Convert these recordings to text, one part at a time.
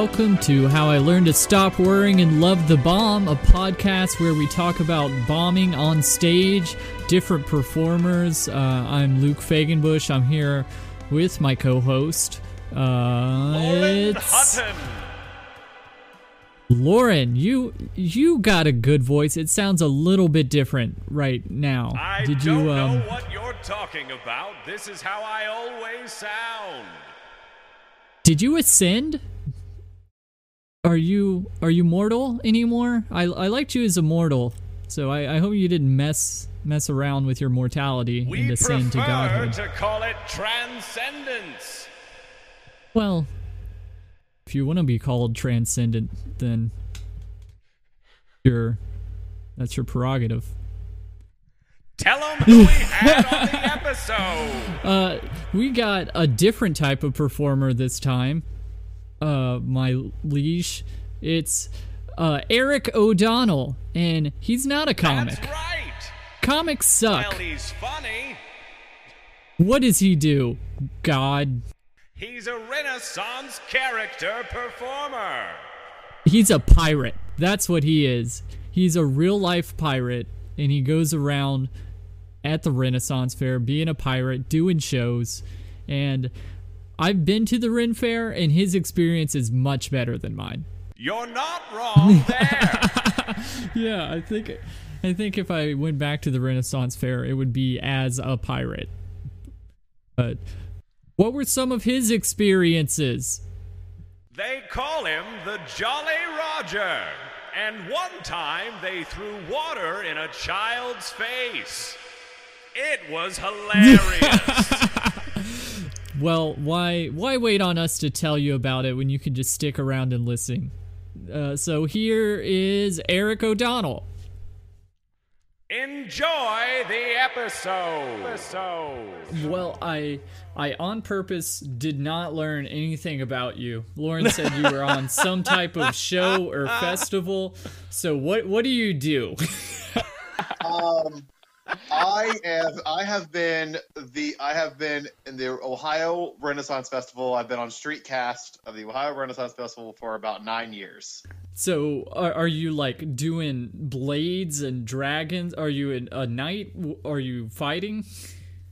Welcome to How I Learned to Stop Worrying and Love the Bomb, a podcast where we talk about bombing on stage, different performers. Uh, I'm Luke Fagenbush. I'm here with my co-host. Uh, it's Hutton. Lauren. You you got a good voice. It sounds a little bit different right now. I Did don't you um? know what you're talking about. This is how I always sound. Did you ascend? Are you are you mortal anymore? I I liked you as a mortal, so I, I hope you didn't mess mess around with your mortality We and ascend to prefer godhood. to call it transcendence. Well, if you want to be called transcendent, then you're that's your prerogative. Tell them who we had on the episode. Uh, we got a different type of performer this time. Uh, my liege, it's uh Eric O'Donnell, and he's not a comic. That's right. Comics suck. Well, he's funny. What does he do? God. He's a Renaissance character performer. He's a pirate. That's what he is. He's a real life pirate, and he goes around at the Renaissance Fair being a pirate, doing shows. And I've been to the Ren Fair, and his experience is much better than mine. You're not wrong there. Yeah, I think I think if I went back to the Renaissance Fair, it would be as a pirate. But what were some of his experiences? They call him the Jolly Roger. And one time they threw water in a child's face. It was hilarious. Well, why why wait on us to tell you about it when you can just stick around and listen? Uh, so here is Eric O'Donnell. Enjoy the episode. episode. Well, I I on purpose did not learn anything about you. Lauren said you were on some type of show or festival. So what what do you do? Um, I have I have been the I have been in the Ohio Renaissance Festival. I've been on street cast of the Ohio Renaissance Festival for about nine years. So are, are you like doing blades and dragons? Are you in a knight? Are you fighting?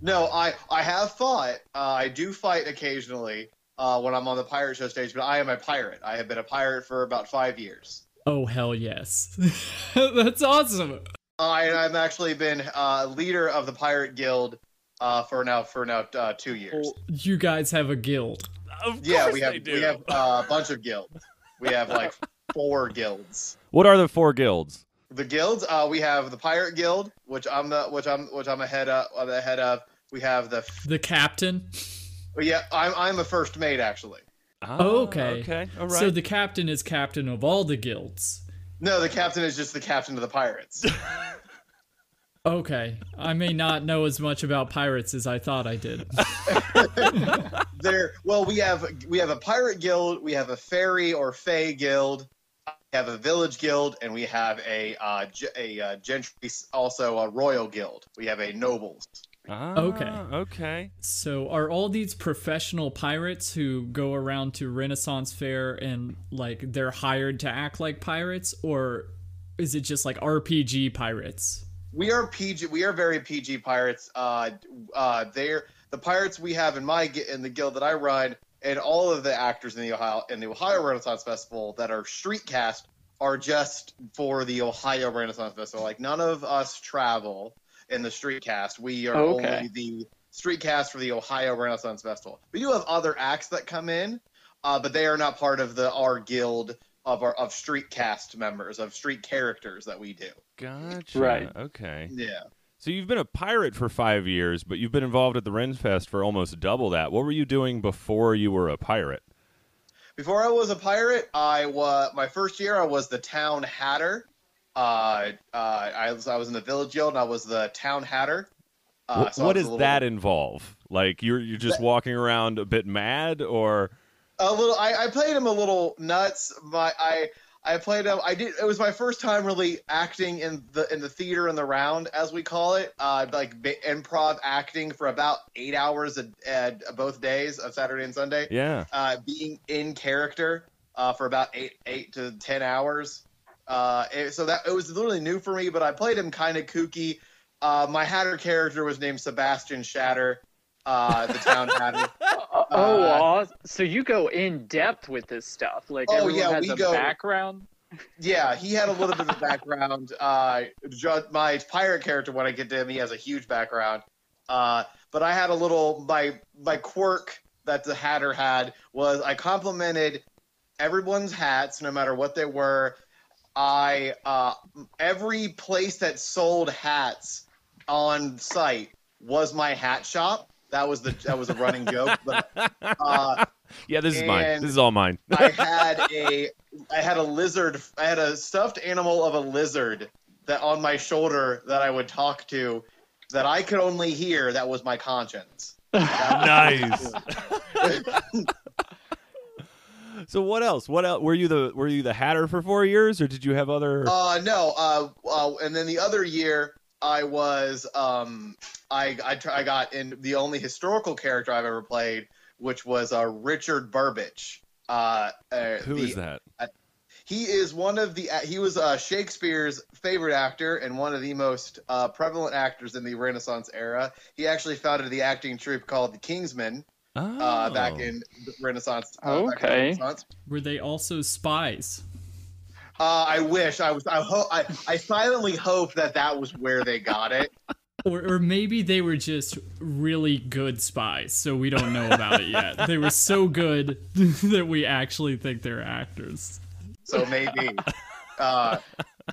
No, I I have fought. Uh, I do fight occasionally uh, when I'm on the pirate show stage, but I am a pirate. I have been a pirate for about five years. Oh hell yes. That's awesome. I, I've actually been uh, leader of the pirate guild uh, for now for now uh, two years. You guys have a guild. Of Yeah, we have they do. we have uh, a bunch of guilds. We have like four guilds. What are the four guilds? The guilds, uh, we have the pirate guild, which I'm the which I'm which I'm a head of. uh, The head of. We have the The captain. well, yeah. I'm I'm the first mate actually. Oh, okay. Okay. All right. So the captain is captain of all the guilds. No, the captain is just the captain of the pirates. Okay. I may not know as much about pirates as I thought I did. there. Well, we have we have a pirate guild. We have a fairy or fey guild. We have a village guild, and we have a uh, a uh, gentry, also a royal guild. We have a nobles. Ah, Okay. Okay. So are all these professional pirates who go around to Renaissance Fair and like they're hired to act like pirates or is it just like RPG pirates? We are PG. We are very PG pirates. Uh, uh, they're the pirates we have in my in the guild that I run, and all of the actors in the Ohio in the Ohio Renaissance Festival that are street cast are just for the Ohio Renaissance Festival. Like none of us travel in the street cast. We are Okay. only the street cast for the Ohio Renaissance Festival. We do have other acts that come in, uh, but they are not part of the our guild of our of street cast members of street characters that we do. Gotcha. Right. Okay. Yeah. So you've been a pirate for five years, but you've been involved at the Renfest for almost double that. What were you doing before you were a pirate? Before I was a pirate, I was my first year. I was the town hatter. Uh, uh, I was I was in the village guild. and I was the town hatter. Uh, so what does little that involve? Like you're you're just walking around a bit mad, or a little? I, I played him a little nuts. My I I played him. I did. It was my first time really acting in the in the theater in the round, as we call it, uh, like b- improv acting for about eight hours a, a, both days of Saturday and Sunday. Yeah. Uh, being in character uh, for about eight eight to ten hours. Uh, it- so that it was literally new for me, but I played him kind of kooky. Uh, my Hatter character was named Sebastian Shatter, uh, the town Hatter. Uh, oh, aw- so you go in depth with this stuff. Like Oh, everyone yeah, has we a go- background. Yeah, he had a little bit of a background. Uh, my pirate character, when I get to him, he has a huge background. Uh, but I had a little my my quirk that the Hatter had was I complimented everyone's hats, no matter what they were. I uh, every place that sold hats on site was my hat shop. That was the that was a running joke. But uh, Yeah, this is mine. This is all mine. I had a I had a lizard I had a stuffed animal of a lizard that on my shoulder that I would talk to that I could only hear that was my conscience. nice. so what else? What else? Were you the were you the Hatter for four years, or did you have other? Uh no, uh, uh and then the other year I was um I I, I got in the only historical character I've ever played which was uh Richard Burbage. Uh, uh Who the, is that? He is one of the he was uh, Shakespeare's favorite actor and one of the most uh, prevalent actors in the Renaissance era. He actually founded the acting troupe called the Kingsmen Oh, uh, back in the Renaissance. Uh, back the Okay. Renaissance. Were they also spies? Uh, I wish I was. I, ho- I I silently hope that that was where they got it. Or, or maybe they were just really good spies, so we don't know about it yet. They were so good that we actually think they're actors. So maybe. Uh,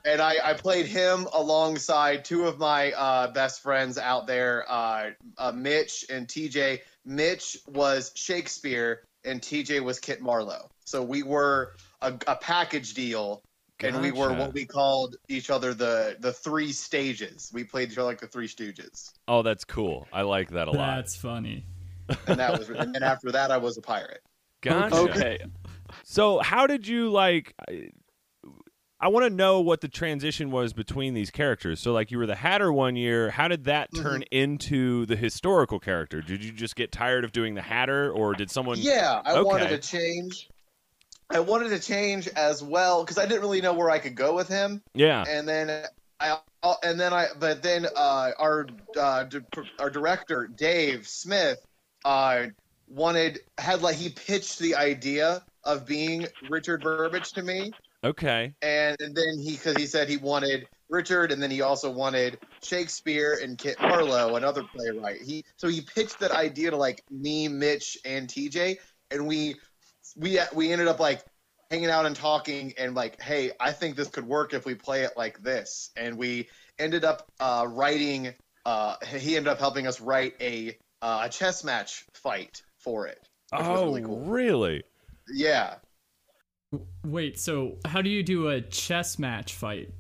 and I, I played him alongside two of my uh, best friends out there, uh, uh, Mitch and TJ. Mitch was Shakespeare, and TJ was Kit Marlowe. So we were a, a package deal, and we were what we called each other the the three stages. We played each other like the Three Stooges, Oh, that's cool. I like that a lot. That's funny. and that was. and then after that, I was a pirate. Gotcha. Okay. So how did you like? I, want to know what the transition was between these characters. So like you were the Hatter one year. How did that turn into the historical character? Did you just get tired of doing the Hatter, or did someone? Yeah, I wanted to change. I wanted to change as well because I didn't really know where I could go with him. Yeah. and then I and then I but then uh, our uh, our director Dave Smith uh, wanted had like he pitched the idea of being Richard Burbage to me, Okay. and, and then he because he said he wanted Richard, and then he also wanted Shakespeare and Kit Marlowe, another playwright. He so he pitched that idea to like me, Mitch, and TJ, and we we we ended up like hanging out and talking and like, hey, I think this could work if we play it like this, and we ended up uh, writing. Uh, he ended up helping us write a uh, a chess match fight for it. Oh, really cool. really? Yeah. Wait, so how do you do a chess match fight?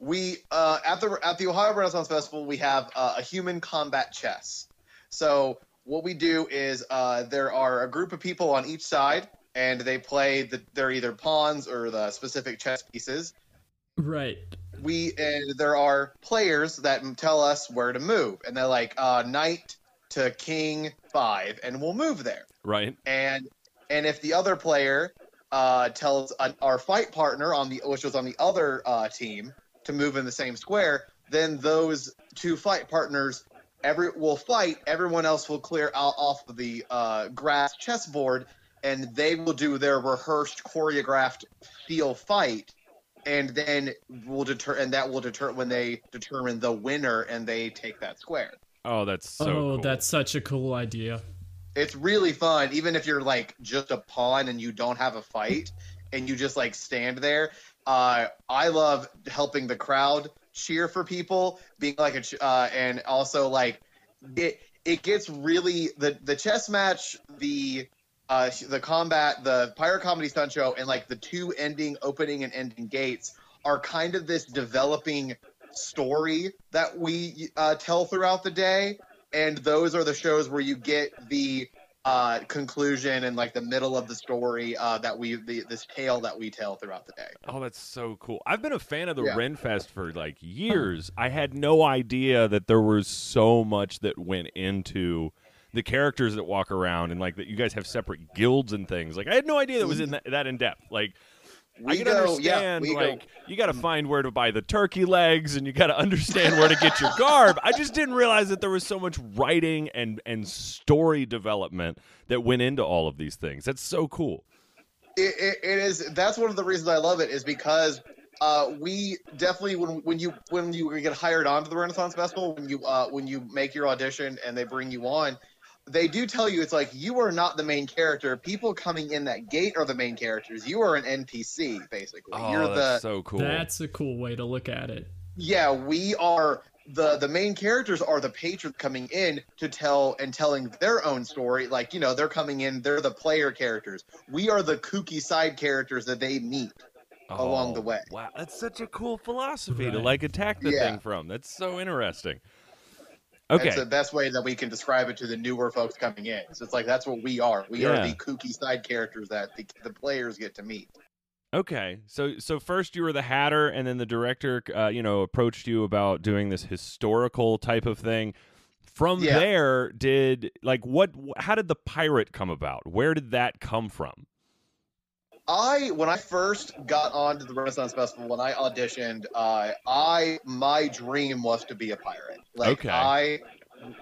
we uh, at the at the Ohio Renaissance Festival we have uh, a human combat chess. So what we do is uh, there are a group of people on each side, and they play the they're either pawns or the specific chess pieces. Right. We and there are players that tell us where to move, and they're like uh, knight to king five, and we'll move there Right. and and if the other player uh, tells an, our fight partner on the which was on the other uh, team to move in the same square, then those two fight partners every will fight. Everyone else will clear out off of the uh, grass chessboard, and they will do their rehearsed, choreographed steel fight. And then will deter, and that will deter when they determine the winner, and they take that square. Oh, that's so oh, cool. that's such a cool idea. It's really fun even if you're like just a pawn and you don't have a fight and you just like stand there. Uh i love helping the crowd cheer for people being like a ch- uh and also like it it gets really the the chess match the uh the combat the pirate comedy stunt show and like the two ending opening and ending gates are kind of this developing story that we uh, tell throughout the day and those are the shows where you get the uh, conclusion and like the middle of the story uh, that we the, this tale that we tell throughout the day. Oh, that's so cool. I've been a fan of the Yeah. Renfest for like years. I had no idea that there was so much that went into the characters that walk around and like that you guys have separate guilds and things. Like I had no idea that was in that, that in depth. Like I We can go, yeah, understand go. like you got to find where to buy the turkey legs and you got to understand where to get your garb. I just didn't realize that there was so much writing and and story development that went into all of these things. That's so cool. it, it, it is that's one of the reasons I love it is because uh, we definitely when when you when you get hired onto the Renaissance Festival when you uh, when you make your audition and they bring you on they do tell you it's like you are not the main character people coming in that gate are the main characters you are an NPC basically Oh, you're the that's so cool. That's a cool way to look at it. yeah we are the the main characters are the patrons coming in to tell and telling their own story like you know they're coming in they're the player characters we are the kooky side characters that they meet along oh, the way. Oh, Wow, that's such a cool philosophy to like attack the Yeah. thing from. That's so interesting. That's Okay, the best way that we can describe it to the newer folks coming in. So it's like that's what we are. We Yeah. are the kooky side characters that the, the players get to meet. okay. So so first you were the Hatter, and then the director, uh, you know, approached you about doing this historical type of thing. From Yeah. there, did like what? How did the pirate come about? Where did that come from? I when I first got onto the Renaissance Festival when I auditioned, uh, I my dream was to be a pirate. Like Okay. I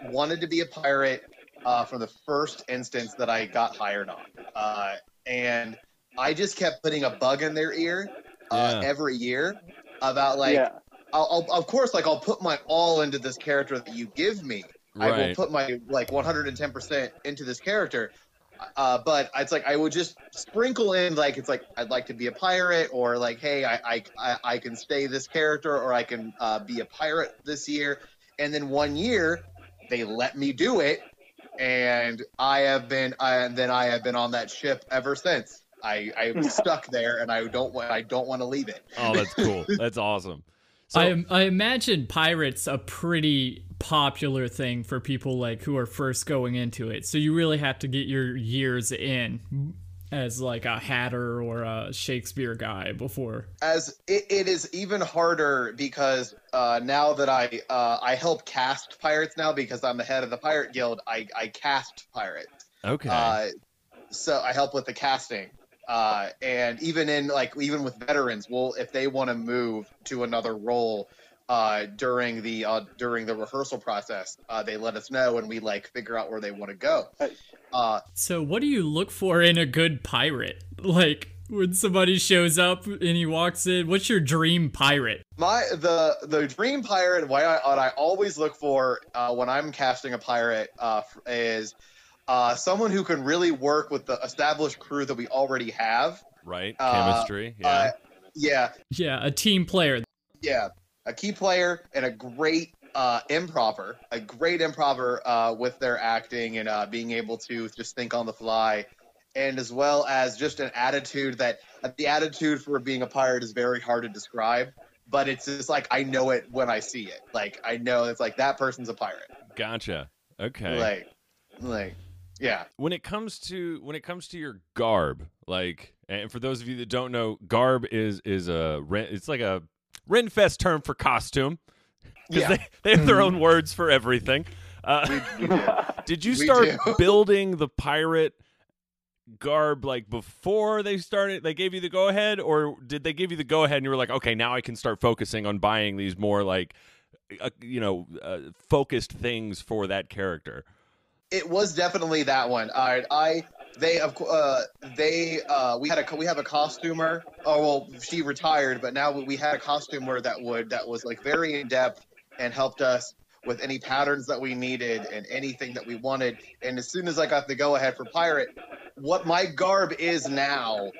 wanted to be a pirate uh, from the first instance that I got hired on, uh, and I just kept putting a bug in their ear uh, Yeah. every year about like yeah. I'll, I'll of course like I'll put my all into this character that you give me. Right. I will put my like 110% into this character. Uh, but it's like I would just sprinkle in like it's like I'd like to be a pirate or like hey I I, I, I can stay this character or I can uh, be a pirate this year and then one year they let me do it and I have been I, and then I have been on that ship ever since I I'm stuck there and I don't want I don't want to leave it Oh, that's cool. that's awesome. So I I imagine pirates a pretty popular thing for people like who are first going into it. So you really have to get your years in as like a hatter or a Shakespeare guy before. as it, it is even harder because uh, now that I uh, I help cast pirates now because I'm the head of the pirate guild. I, I cast pirates. okay, Uh, so I help with the casting. Uh, and even in like even with veterans, well, if they want to move to another role uh, during the uh, during the rehearsal process, uh, they let us know and we like figure out where they want to go. Uh, So what do you look for in a good pirate? Like when somebody shows up and he walks in, what's your dream pirate? My the the dream pirate what I, what I always look for uh, when I'm casting a pirate uh, is uh, someone who can really work with the established crew that we already have. right, uh, chemistry. Yeah, Uh, yeah, Yeah, a team player. yeah, a key player and a great uh, improver, a great improver uh, with their acting and uh, being able to just think on the fly, and as well as just an attitude that the attitude for being a pirate is very hard to describe. But it's just like I know it when I see it. Like I know it's like that person's a pirate. gotcha. Okay. Like, like, yeah. when it comes to when it comes to your garb like and for those of you that don't know garb is is a Ren- it's like a renfest term for costume. Because Yeah. they, they have their own words for everything. Uh, did you start building the pirate garb like before they started they gave you the go ahead or did they give you the go ahead and you were like okay now i can start focusing on buying these more like uh, you know uh, focused things for that character It was definitely that one. I, I they of uh, they uh, we had a we have a costumer. Oh well, she retired, but now we had a costumer that would that was like very in depth and helped us with any patterns that we needed and anything that we wanted. And as soon as I got the go ahead for pirate, what my garb is now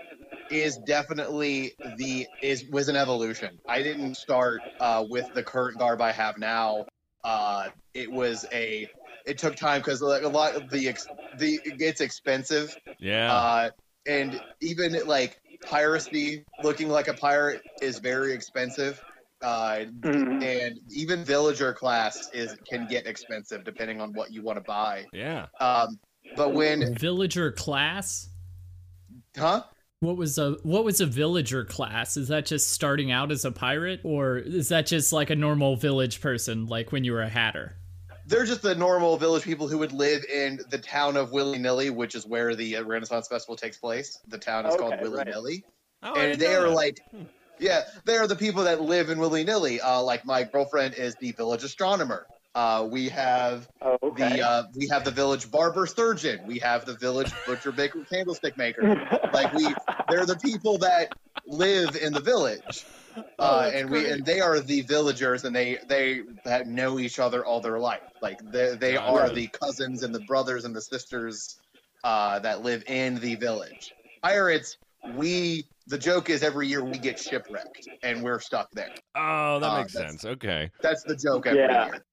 is definitely the is was an evolution. I didn't start uh, with the current garb I have now. Uh, it was a it took time because like a lot of the ex- the it's expensive yeah uh, and even like piracy looking like a pirate is very expensive uh, Mhm. and even villager class is can get expensive depending on what you want to buy yeah um, But when, Villager class? huh? What was a what was a villager class? Is that just starting out as a pirate, or is that just like a normal village person, like when you were a hatter? They're just the normal village people who would live in the town of Willy Nilly, which is where the uh, Renaissance Festival takes place. The town is called Okay, Willy right. Nilly. Oh, and they are that. like yeah they are the people that live in willy-nilly uh, like my girlfriend is the village astronomer uh, we have Oh, okay. the uh, we have the village barber surgeon we have the village butcher baker candlestick maker like we they're the people that live in the village uh, that's and we great. and they are the villagers and they they that know each other all their life like they, they Got are the cousins and the brothers and the sisters uh, that live in the village pirates we the joke is every year we get shipwrecked and we're stuck there Oh, that Uh, makes sense. Okay. that's the joke every Yeah. year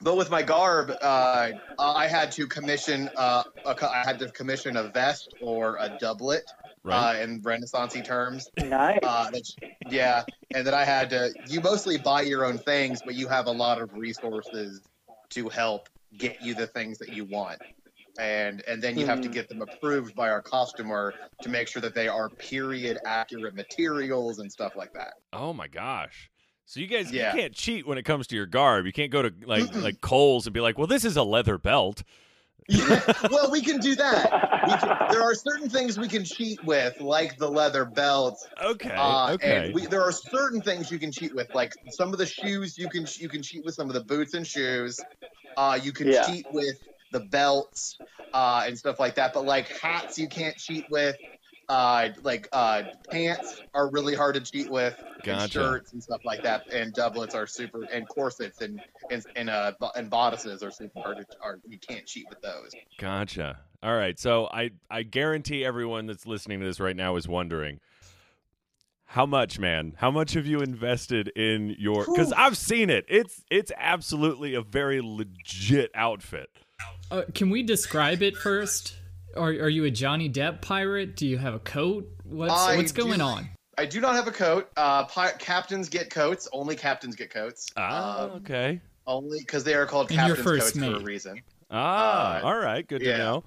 but with my garb uh, i had to commission uh, a, i had to commission a vest or a doublet Right. uh, in renaissance terms nice. uh, that's, yeah, and then I had to. You mostly buy your own things, but you have a lot of resources to help get you the things that you want, and and then you have to Mhm. get them approved by our customer to make sure that they are period accurate materials and stuff like that. oh my gosh. So you guys Yeah. you can't cheat when it comes to your garb. You can't go to like Mm-mm. like Kohl's and be like, "Well, this is a leather belt." well, we can do that. We can, there are certain things we can cheat with, like the leather belt, Okay. Uh, okay. And we, there are certain things you can cheat with, like some of the shoes you can you can cheat with some of the boots and shoes. Uh, you can Yeah. cheat with the belts uh, and stuff like that. But like hats, you can't cheat with. Uh, like uh, pants are really hard to cheat with, and shirts and stuff like that. And doublets are super, and corsets and and and, uh, and bodices are super hard to. Are, you can't cheat with those. Gotcha. All right. So I I guarantee everyone that's listening to this right now is wondering how much, man? How much have you invested in your cuz I've seen it. It's it's absolutely a very legit outfit. Uh, can we describe it first? Are are you a Johnny Depp pirate? Do you have a coat? What's I what's going do- on? I do not have a coat. Uh, pi- captains get coats. Only captains get coats. Ah, Um, okay. Only because they are called And you're captain's first coats for a reason. Ah, uh, all right. Good to know.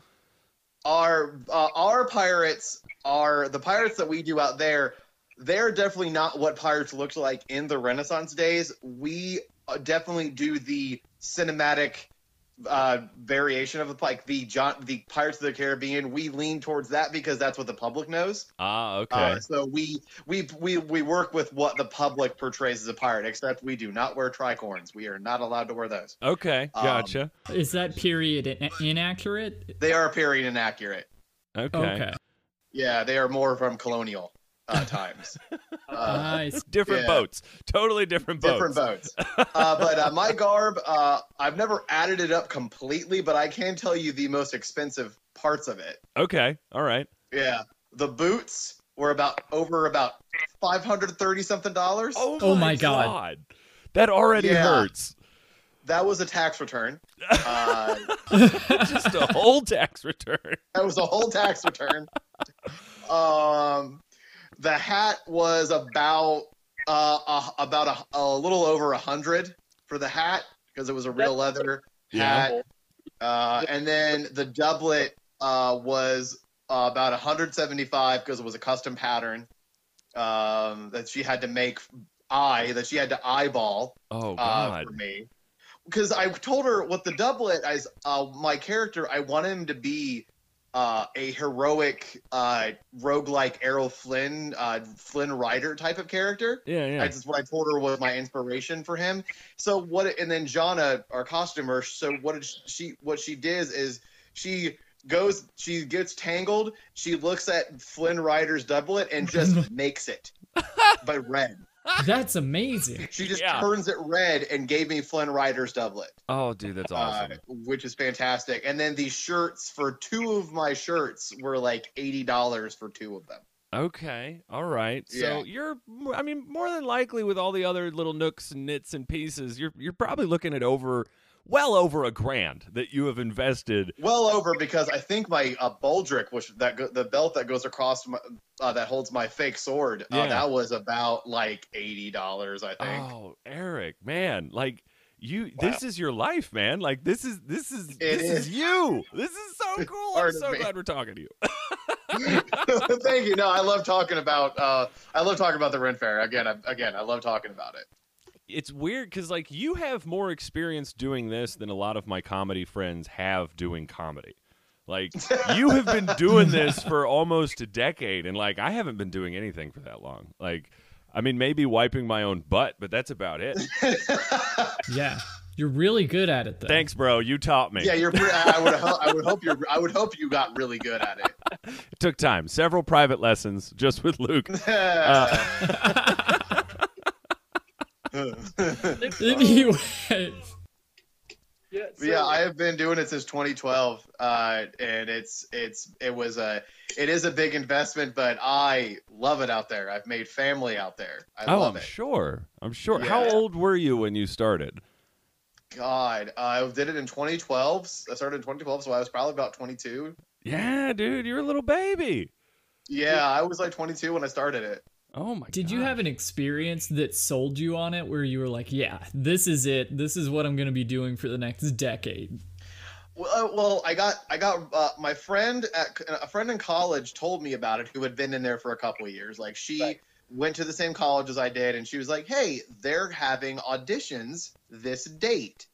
Our uh, our pirates are the pirates that we do out there. They're definitely not what pirates looked like in the Renaissance days. We uh, definitely do the cinematic uh, variation of the like the John the Pirates of the Caribbean. We lean towards that because that's what the public knows. Ah, okay. Uh, so we we we we work with what the public portrays as a pirate, except we do not wear tricorns. We are not allowed to wear those. okay. um, Gotcha. Is that period in- inaccurate? They are period inaccurate. okay. Okay. Yeah, they are more from colonial uh, times. Uh, Nice. Different Yeah. boats. Totally different boats. different boats. Uh, but uh, my garb, uh, I've never added it up completely, but I can tell you the most expensive parts of it. Okay. All right. Yeah, the boots were about over about five hundred thirty something dollars. Oh my God. That already Yeah. hurts. That was a tax return. Uh, Just a whole tax return. That was a whole tax return. Um, the hat was about uh, uh about a, a little over a hundred for the hat because it was a real leather Yeah. hat. Uh, and then the doublet uh, was uh, about 175 because it was a custom pattern um, that she had to make eye that she had to eyeball Oh uh, God. for me. Because I told her what the doublet as uh, my character, I want him to be uh, a heroic uh, roguelike Errol Flynn, uh, Flynn Rider type of character. yeah, yeah. That's what I told her was my inspiration for him. So what? And then Jana, our costumer. So what did she? What she did is she goes. She gets tangled. She looks at Flynn Rider's doublet and just makes it, but red. That's amazing. She just Yeah. turns it red and gave me Flynn Rider's doublet, oh, dude, that's awesome. uh, which is fantastic. And then the shirts for two of my shirts were like eighty dollars for two of them. Okay, all right. So you're, I mean, more than likely with all the other little nooks and nits and pieces, you're you're probably looking at over, well over a grand that you have invested. Well over because I think my uh, Baldric, which that go- the belt that goes across my, uh, that holds my fake sword, Yeah. uh, that was about like eighty dollars. I think. Oh, Eric, man, like you this is your life, man. Like this is this is It this is. is. you. This is so cool. I'm so glad we're talking to you. Thank you. No, I love talking about. Uh, I love talking about the Ren Fair. Again, I, again, I love talking about it. It's weird because like you have more experience doing this than a lot of my comedy friends have doing comedy. Like you have been doing this for almost a decade, and like I haven't been doing anything for that long. Like, I mean, maybe wiping my own butt, but that's about it. Yeah. You're really good at it, though. Thanks, bro. You taught me. Yeah, you're. Pre- I would. ho- I would hope you're. I would hope you got really good at it. It took time, several private lessons just with Luke. Uh, Anyway, Yeah, so, yeah, I have been doing it since 2012, uh, and it's it's it was a it is a big investment, but I love it out there. I've made family out there. I oh, love I'm it. sure. I'm sure. How old were you when you started? God, uh, I did it in 2012. I started in 2012, so I was probably about 22. Yeah, dude, you're a little baby. Yeah, I was like 22 when I started it. Oh my. God. Did you have an experience that sold you on it where you were like, yeah, this is it. This is what I'm going to be doing for the next decade? Well, uh, well, I got I got uh, my friend at a friend in college told me about it who had been in there for a couple of years. Like she Right. went to the same college as I did, and she was like, "Hey, they're having auditions this date.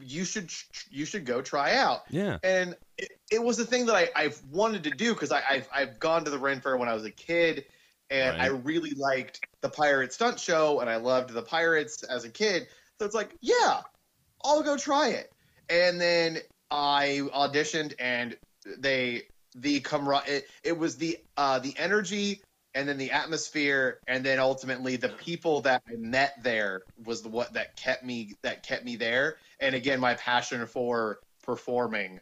You should you should go try out." Yeah. And it, it was the thing that I I've wanted to do because I I've, I've gone to the Ren Fair when I was a kid, and Right. I really liked the pirate stunt show, and I loved the pirates as a kid. So it's like, yeah, I'll go try it. And then I auditioned, and they the camera it, it was the uh the energy and then the atmosphere and then ultimately the people that I met there was the what that kept me that kept me there and again my passion for performing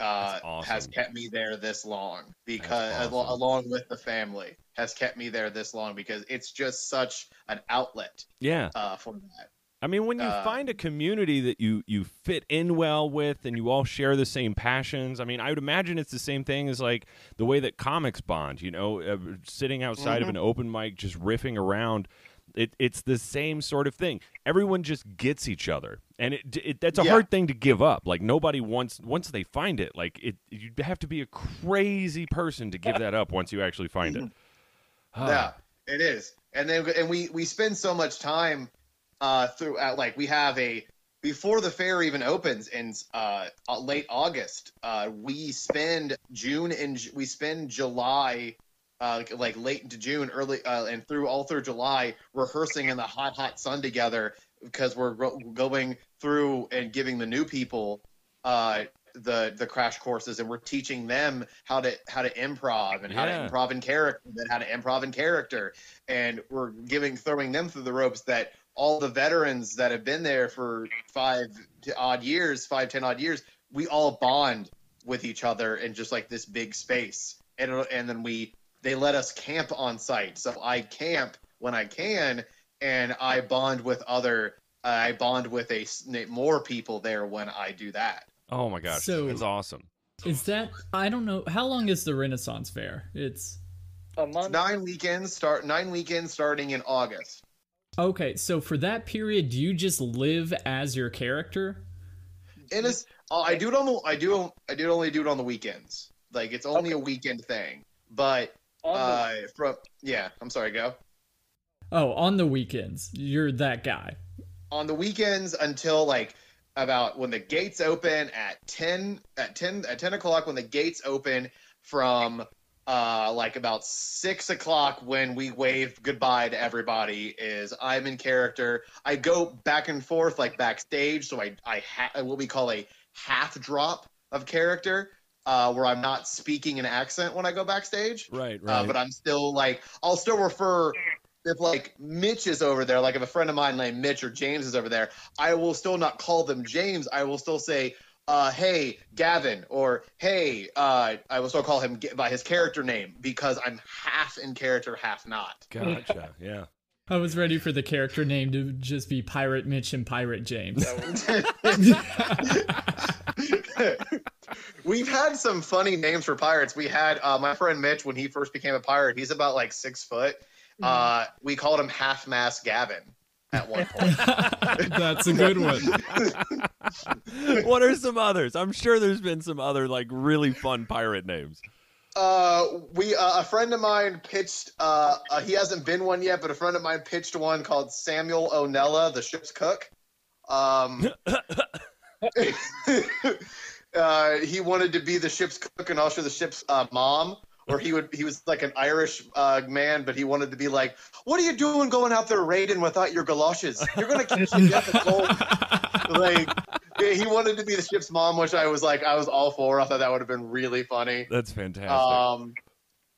uh awesome. has kept me there this long because That's al- along with the family has kept me there this long because it's just such an outlet Yeah. uh for that I mean, when you Uh, find a community that you you fit in well with, and you all share the same passions. I mean, I would imagine it's the same thing as like the way that comics bond. You know, uh, sitting outside of Mm-hmm. an open mic, just riffing around. It, it's the same sort of thing. Everyone just gets each other, and it, it that's a Yeah. hard thing to give up. Like nobody wants once they find it. Like it, you have to be a crazy person to give that up once you actually find it. Ah, Yeah, it is. And then and we we spend so much time uh throughout like we have a before the fair even opens in uh, late August, uh we spend June and we spend July uh, like- late into June, early uh, and through all through July, rehearsing in the hot, hot sun together because we're go- going through and giving the new people uh, the the crash courses, and we're teaching them how to how to improv and how Yeah. to improv in character, and how to improv in character, and we're giving throwing them through the ropes that all the veterans that have been there for five odd years, five ten odd years, we all bond with each other in just like this big space, and and then we they let us camp on site, so I camp when I can, and I bond with other. I bond with a s- more people there when I do that. Oh my gosh, So- that's awesome. Is that I don't know how long is the Renaissance Fair? It's A It's month. nine weekends start nine weekends starting in August. okay. So for that period, do you just live as your character? It is. Uh, I do it on the. I do. I do only do it on the weekends. Like it's only a weekend thing. But On the- uh, from yeah. I'm sorry. Go Oh, on the weekends, you're that guy. on the weekends until like about when the gates open at ten at ten at ten o'clock when the gates open from uh like about six o'clock when we wave goodbye to everybody is i'm in character i go back and forth like backstage so i i ha- what we call a half drop of character uh where i'm not speaking an accent when i go backstage Right, uh, but I'm still like I'll still refer if like Mitch is over there, like if a friend of mine named Mitch or James is over there, I will still not call them James. I will still say, uh, "Hey, Gavin," or "Hey," uh, I will still call him G- by his character name because I'm half in character, half not. gotcha. Yeah. I was ready for the character name to just be Pirate Mitch and Pirate James. We've had some funny names for pirates. We had uh, my friend Mitch when he first became a pirate. He's about like six foot. Uh, we called him Half Mass Gavin. at one point. That's a good one. what are some others? I'm sure there's been some other like really fun pirate names. Uh, we uh, a friend of mine pitched. Uh, uh, he hasn't been one yet, but a friend of mine pitched one called Samuel Onella, the ship's cook. Um, uh, he wanted to be the ship's cook and also the ship's uh, mom. Or he would he was like an Irish uh, man, but he wanted to be like, "What are you doing going out there raiding without your galoshes? You're gonna catch your death of cold." Like he wanted to be the ship's mom, which I was like, I was all for. I thought that would have been really funny. That's fantastic. Um,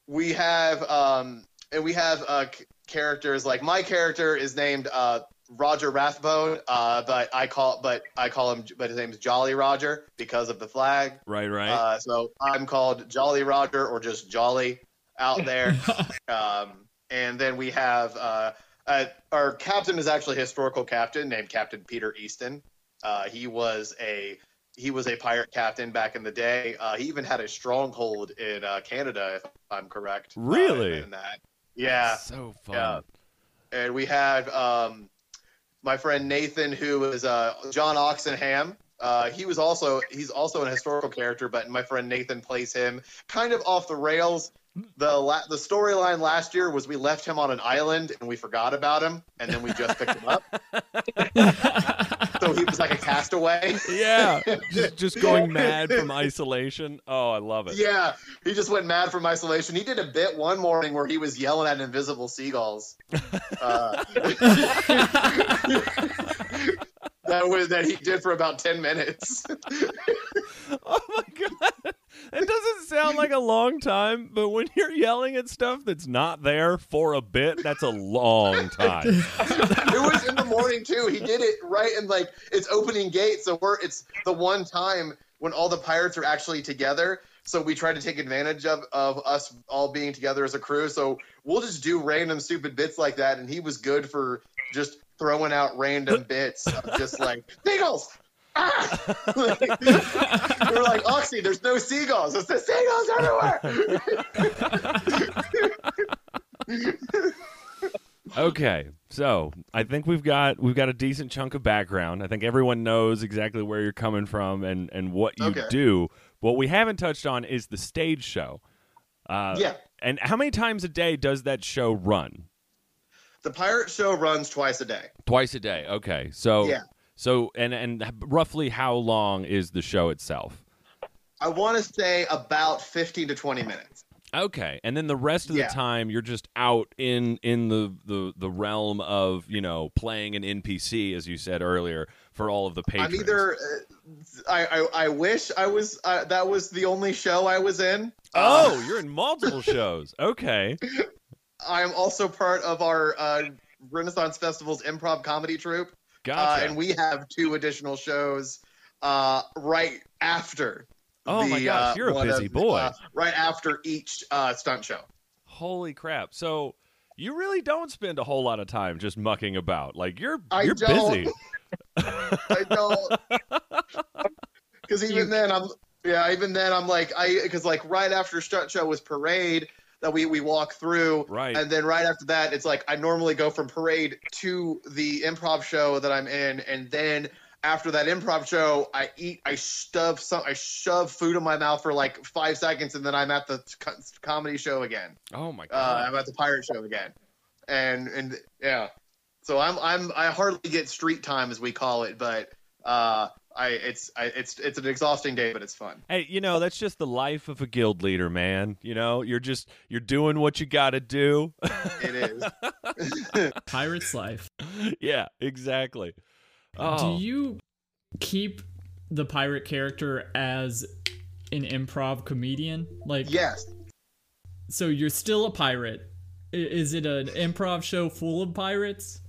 we have um, and we have uh, characters like my character is named uh, Roger Rathbone, uh, but I call but I call him but his name is Jolly Roger because of the flag. right, right. Uh, so I'm called Jolly Roger or just Jolly out there. um, and then we have uh, uh, our captain is actually a historical captain named Captain Peter Easton. Uh, he was a he was a pirate captain back in the day. Uh, he even had a stronghold in uh, Canada, if I'm correct. uh, Really? in that. Yeah so fun. yeah. and we had um, my friend Nathan, who is uh, John Oxenham. Uh, he was also he's also an historical character, but my friend Nathan plays him kind of off the rails. The la- the storyline last year was we left him on an island and we forgot about him, and then we just picked him up. like a castaway. Yeah, just, just going mad from isolation. Oh, I love it. Yeah, he just went mad from isolation. He did a bit one morning where he was yelling at invisible seagulls. Uh, that was that he did for about ten minutes. Oh my god, it doesn't sound like a long time, but when you're yelling at stuff that's not there for a bit, that's a long time. it was in the morning too. He did it right in like it's opening gate, so we're it's the one time when all the pirates are actually together. So we try to take advantage of of us all being together as a crew. So we'll just do random stupid bits like that, and he was good for just throwing out random bits of just like seagulls. Ah! We're like Oxy, there's no seagulls. It's the seagulls everywhere. Okay, so I think we've got we've got a decent chunk of background. I think everyone knows exactly where you're coming from and and what you Okay. do. What we haven't touched on is the stage show. Uh, yeah. And how many times a day does that show run? The pirate show runs twice a day. Twice a day. Okay. So Yeah. So and and roughly how long is the show itself? I want to say about 15 to 20 minutes. Okay. And then the rest of Yeah. the time you're just out in in the the the realm of, you know, playing an NPC as you said earlier for all of the patrons. I'm either. Uh, I, I I wish I was. Uh, that was the only show I was in. Oh, Uh, you're in multiple shows. Okay. I'm also part of our uh, Renaissance Festival's improv comedy troupe, uh, and we have two additional shows uh, right after. Oh my gosh, uh, you're a busy of- boy. uh, right after each uh, stunt show. Holy crap. So you really don't spend a whole lot of time just mucking about. Like you're I you're don't. busy. I don't. Because even then, I'm yeah. Even then, I'm like I because like right after stunt show was parade that we we walk through, Right. and then right after that, it's like I normally go from parade to the improv show that I'm in, and then after that improv show, I eat, I shove some, I shove food in my mouth for like five seconds, and then I'm at the co- comedy show again. Oh my Uh, god. I'm at the pirate show again, and and yeah, so I'm I'm I hardly get street time as we call it, but uh, I it's I, it's it's an exhausting day, but it's fun. Hey, you know, that's just the life of a guild leader, man. You know, you're just you're doing what you got to do. It is. Pirate's life. yeah, exactly. Oh. Do you keep the pirate character as an improv comedian? Like, yes. so you're still a pirate. Is it an improv show full of pirates?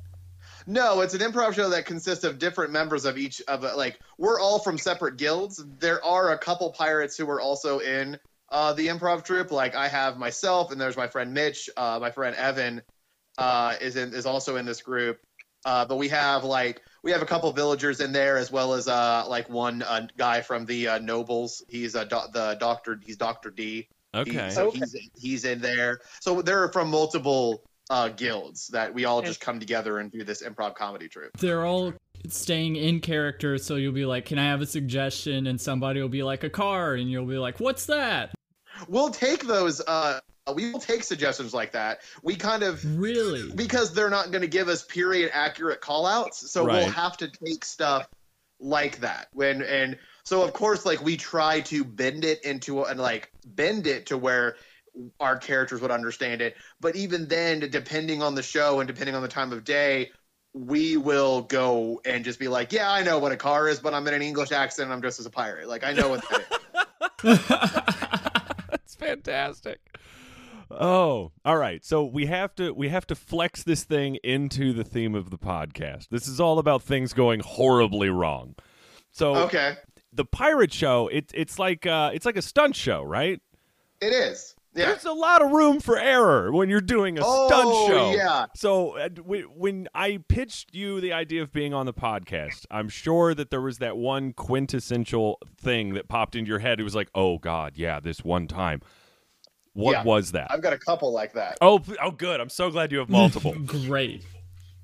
No, it's an improv show that consists of different members of each of uh, like we're all from separate guilds. There are a couple pirates who are also in uh, the improv troupe. Like I have myself, and there's my friend Mitch. Uh, my friend Evan uh, is in is also in this group. Uh, but we have like we have a couple villagers in there as well as uh, like one uh, guy from the uh, nobles. He's a do- the doctor. He's Doctor D. He- Okay. so Okay. he's he's in there. So they're from multiple uh, guilds that we all just come together and do this improv comedy troupe. They're all staying in character, so you'll be like, "Can I have a suggestion?" And somebody will be like, "A car," and you'll be like, "What's that?" We'll take those. Uh, we will take suggestions like that. We kind of Really? because they're not going to give us period accurate call outs so we'll have to take stuff like that when and so of course like we try to bend it into and like bend it to where our characters would understand it but even then depending on the show and depending on the time of day we will go and just be like yeah i know what a car is but i'm in an english accent and i'm dressed as a pirate like i know what that is That's fantastic. Oh, all right. So we have to we have to flex this thing into the theme of the podcast. This is all about things going horribly wrong. So okay the pirate show, it, it's like uh, it's like a stunt show, right? it is yeah There's a lot of room for error when you're doing a oh stunt show. yeah So uh, w- when I pitched you the idea of being on the podcast, I'm sure that there was that one quintessential thing that popped into your head. It was like, "Oh God, yeah, this one time." What Yeah. was that? i've got a couple like that Oh, oh, good. I'm so glad you have multiple. Great.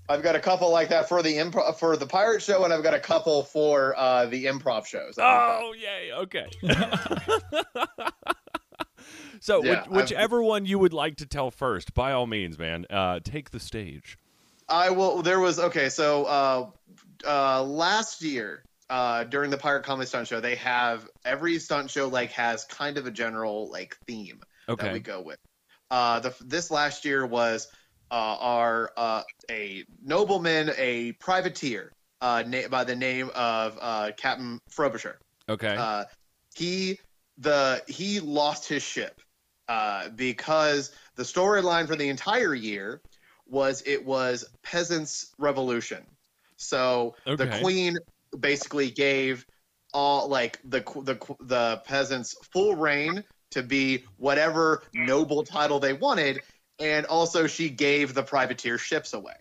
I've got a couple like that for the improv for the pirate show, and I've got a couple for uh, the improv shows. oh, yay. Okay. so, Yeah, which, I've- whichever one you would like to tell first, by all means, man, uh, take the stage. I will. There was okay. So uh, uh, last year uh, during the Pirate Comedy Stunt Show, they have every stunt show like has kind of a general like theme that we go with. Uh, the this last year was uh, our uh, a nobleman, a privateer uh, na- by the name of uh, Captain Frobisher. Okay. Uh, he the he lost his ship uh, because the storyline for the entire year was it was peasants' revolution. So the queen basically gave all like the the the peasants full reign to be whatever noble title they wanted, and also she gave the privateer ships away.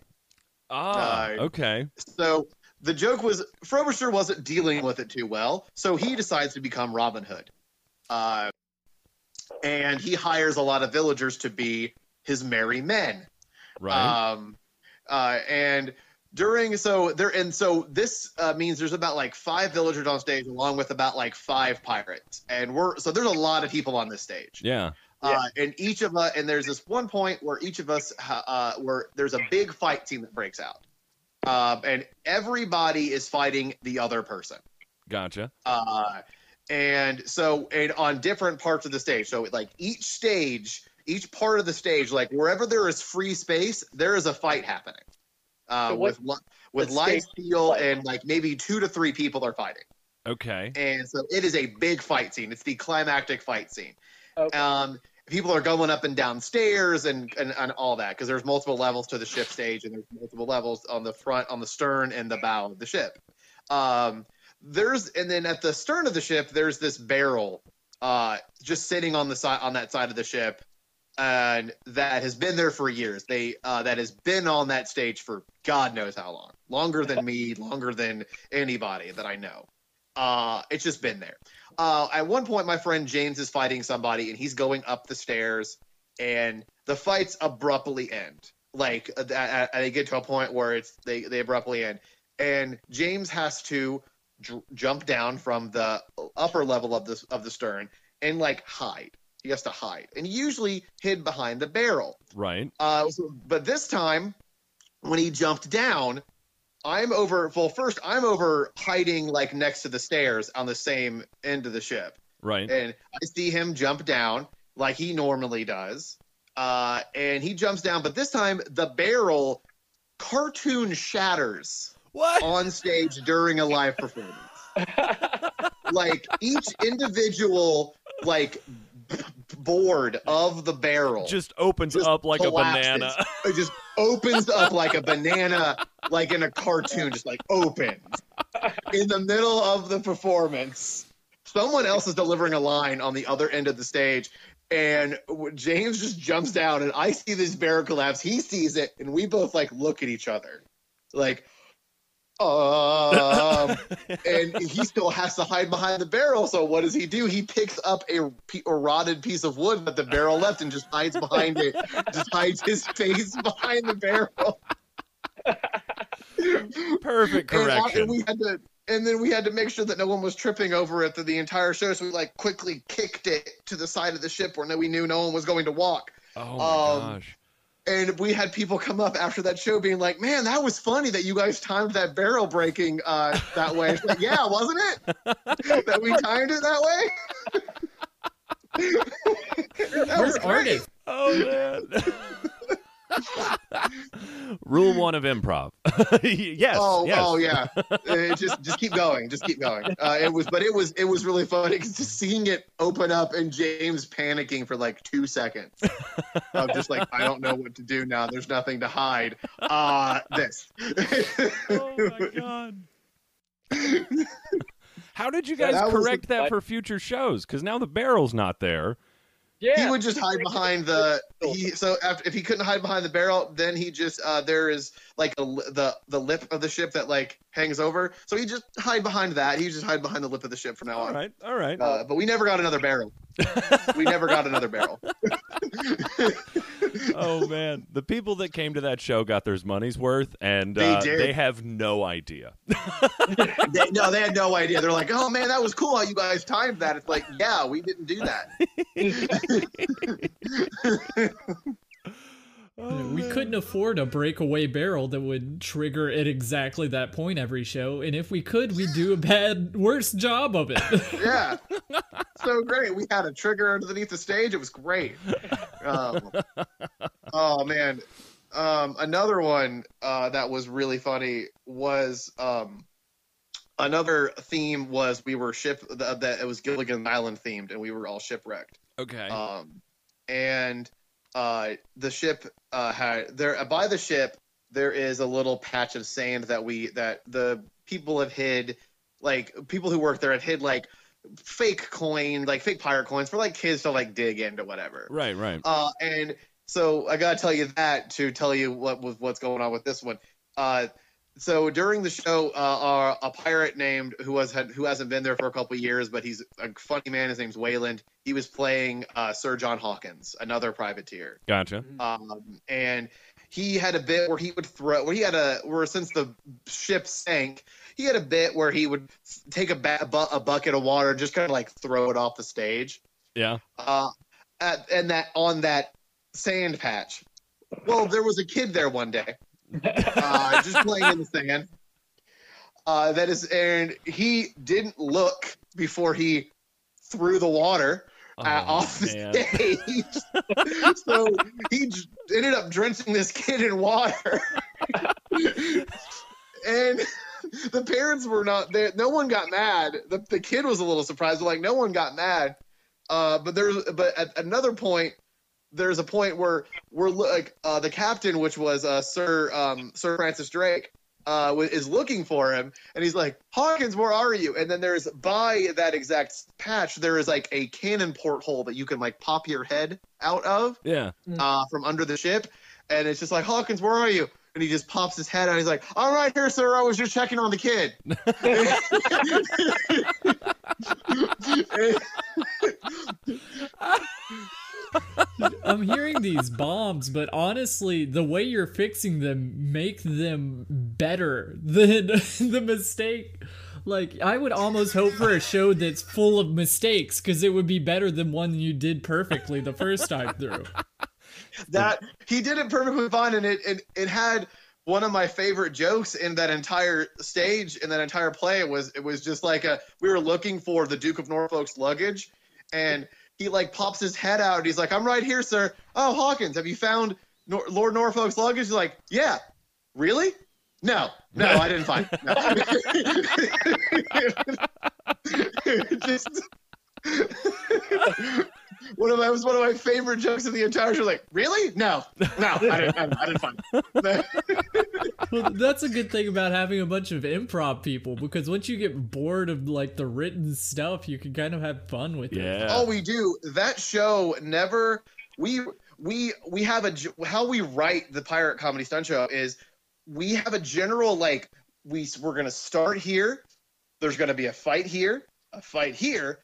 ah, uh, okay. So the joke was Frobisher wasn't dealing with it too well, so he decides to become Robin Hood. Uh, and he hires a lot of villagers to be his merry men. Right. Um, uh, and during so there and so this uh, means there's about like five villagers on stage along with about like five pirates and we're so there's a lot of people on this stage yeah. uh, and each of us, and there's this one point where each of us, ha- uh, where there's a big fight scene that breaks out, um, and everybody is fighting the other person. Gotcha. Uh, and so, and on different parts of the stage. So, like each stage, each part of the stage, like wherever there is free space, there is a fight happening. Uh, So what- with with what live steel and like maybe two to three people are fighting. Okay. And so it is a big fight scene. It's the climactic fight scene. Okay. Um, people are going up and down stairs and, and, and all that because there's multiple levels to the ship stage and there's multiple levels on the front, on the stern, and the bow of the ship. Um, there's and then at the stern of the ship, there's this barrel uh, just sitting on the side on that side of the ship, and that has been there for years. They uh, that has been on that stage for God knows how long, longer than me, longer than anybody that I know. Uh, it's just been there. Uh, at one point, my friend James is fighting somebody, and he's going up the stairs, and the fights abruptly end. Like uh, they get to a point where it's they they abruptly end, and James has to jump down from the upper level of the of the stern and like hide. He has to hide, and he usually hid behind the barrel. Right. Uh, so- but this time, when he jumped down, I'm over. Well, first I'm over hiding like next to the stairs on the same end of the ship, Right. and I see him jump down like he normally does. Uh, and he jumps down, but this time the barrel cartoon shatters What? on stage during a live performance. like each individual like board of the barrel Just opens just up like collapses. a banana. it just opens up like a banana like in a cartoon just like opens in the middle of the performance someone else is delivering a line on the other end of the stage and james just jumps down and i see this barrel collapse he sees it and we both like look at each other like um, and he still has to hide behind the barrel. So what does he do? He picks up a, a rotted piece of wood that the barrel left and just hides behind it. Just hides his face behind the barrel. Perfect And, correction. And we had to, and then we had to make sure that no one was tripping over it through the entire show. So we like quickly kicked it to the side of the ship where we knew no one was going to walk. oh my um, gosh. And we had people come up after that show being like, "Man, that was funny that you guys timed that barrel breaking uh, that way." It's like, yeah, wasn't it? that we timed it that way. that was Where's great. Arctic? Oh man. Rule one of improv. yes. Oh, yes. oh yeah. Uh, just just keep going. Just keep going. Uh, it was, but it was it was really funny 'cause just seeing it open up and James panicking for like two seconds. I'm just like, I don't know what to do now. There's nothing to hide. Uh this. Oh my god. How did you Yeah, guys that correct the- that for future shows? Because now the barrel's not there. Yeah. he would just hide behind the he so after, if he couldn't hide behind the barrel then he just uh there is like a, the the lip of the ship that like hangs over so he just hide behind that he just hide behind the lip of the ship from now on right. All right. uh, but we never got another barrel we never got another barrel oh man, the people that came to that show got their money's worth, and They uh, did. they have no idea. they, no they had no idea they're like oh man that was cool how you guys timed that it's like yeah we didn't do that Oh, we man. couldn't afford a breakaway barrel that would trigger at exactly that point every show, and if we could, we'd do a bad, worse job of it. yeah so great. We had a trigger underneath the stage. It was great. Um, oh man. Um, another one uh, that was really funny was um, another theme was we were ship that that it was Gilligan Island themed and we were all shipwrecked. Okay. um, and uh, the ship uh, had there by the ship there is a little patch of sand that we that the people have hid like people who work there have hid like fake coin like fake pirate coins for like kids to like dig into whatever right. Right. uh, and so I gotta tell you that to tell you what was what's going on with this one. Uh, so during the show, uh, our, a pirate named who was had, who hasn't been there for a couple years, but he's a funny man. His name's Wayland. He was playing uh, Sir John Hawkins, another privateer, Gotcha. um, and he had a bit where he would throw. Where he had a where since the ship sank, he had a bit where he would take a, ba- a, bu- a bucket of water, and just kind of like throw it off the stage Yeah. uh, at, and that on that sand patch. Well, there was a kid there one day, uh, just playing in the sand. Uh, that is, and he didn't look before he threw the water uh, Oh, off the man. stage. so he j- ended up drenching this kid in water. and the parents were not there. No one got mad. The, the kid was a little surprised, but like no one got mad. Uh, but there's, but at another point, there's a point where we're lo- like uh, the captain, which was uh, Sir um, Sir Francis Drake, uh, w- is looking for him, and he's like, Hawkins, where are you? And then there's by that exact patch, there is like a cannon porthole that you can like pop your head out of Yeah. uh, from under the ship, and it's just like Hawkins, where are you? And he just pops his head out. He's like, "I'm here, sir. I was just checking on the kid." I'm hearing these bombs, but honestly, the way you're fixing them make them better than the mistake. Like, I would almost hope for a show that's full of mistakes because it would be better than one you did perfectly the first time through. That he did it perfectly fine, and it, it it had one of my favorite jokes in that entire stage in that entire play. Was it was just like a we were looking for the Duke of Norfolk's luggage, and he like pops his head out. And he's like, "I'm right here, sir." Oh, Hawkins, have you found Nor- Lord Norfolk's luggage? He's like, "Yeah." Really? No, no, I didn't find. It. No. just. One of my was one of my favorite jokes of the entire show. Like, really? No, no, I didn't. I, I didn't find. It. Well, that's a good thing about having a bunch of improv people because once you get bored of like the written stuff, you can kind of have fun with it. Yeah. oh, we do. That show never. We we we have a how we write the pirate comedy stunt show is we have a general like we we're gonna start here. There's gonna be a fight here, a fight here,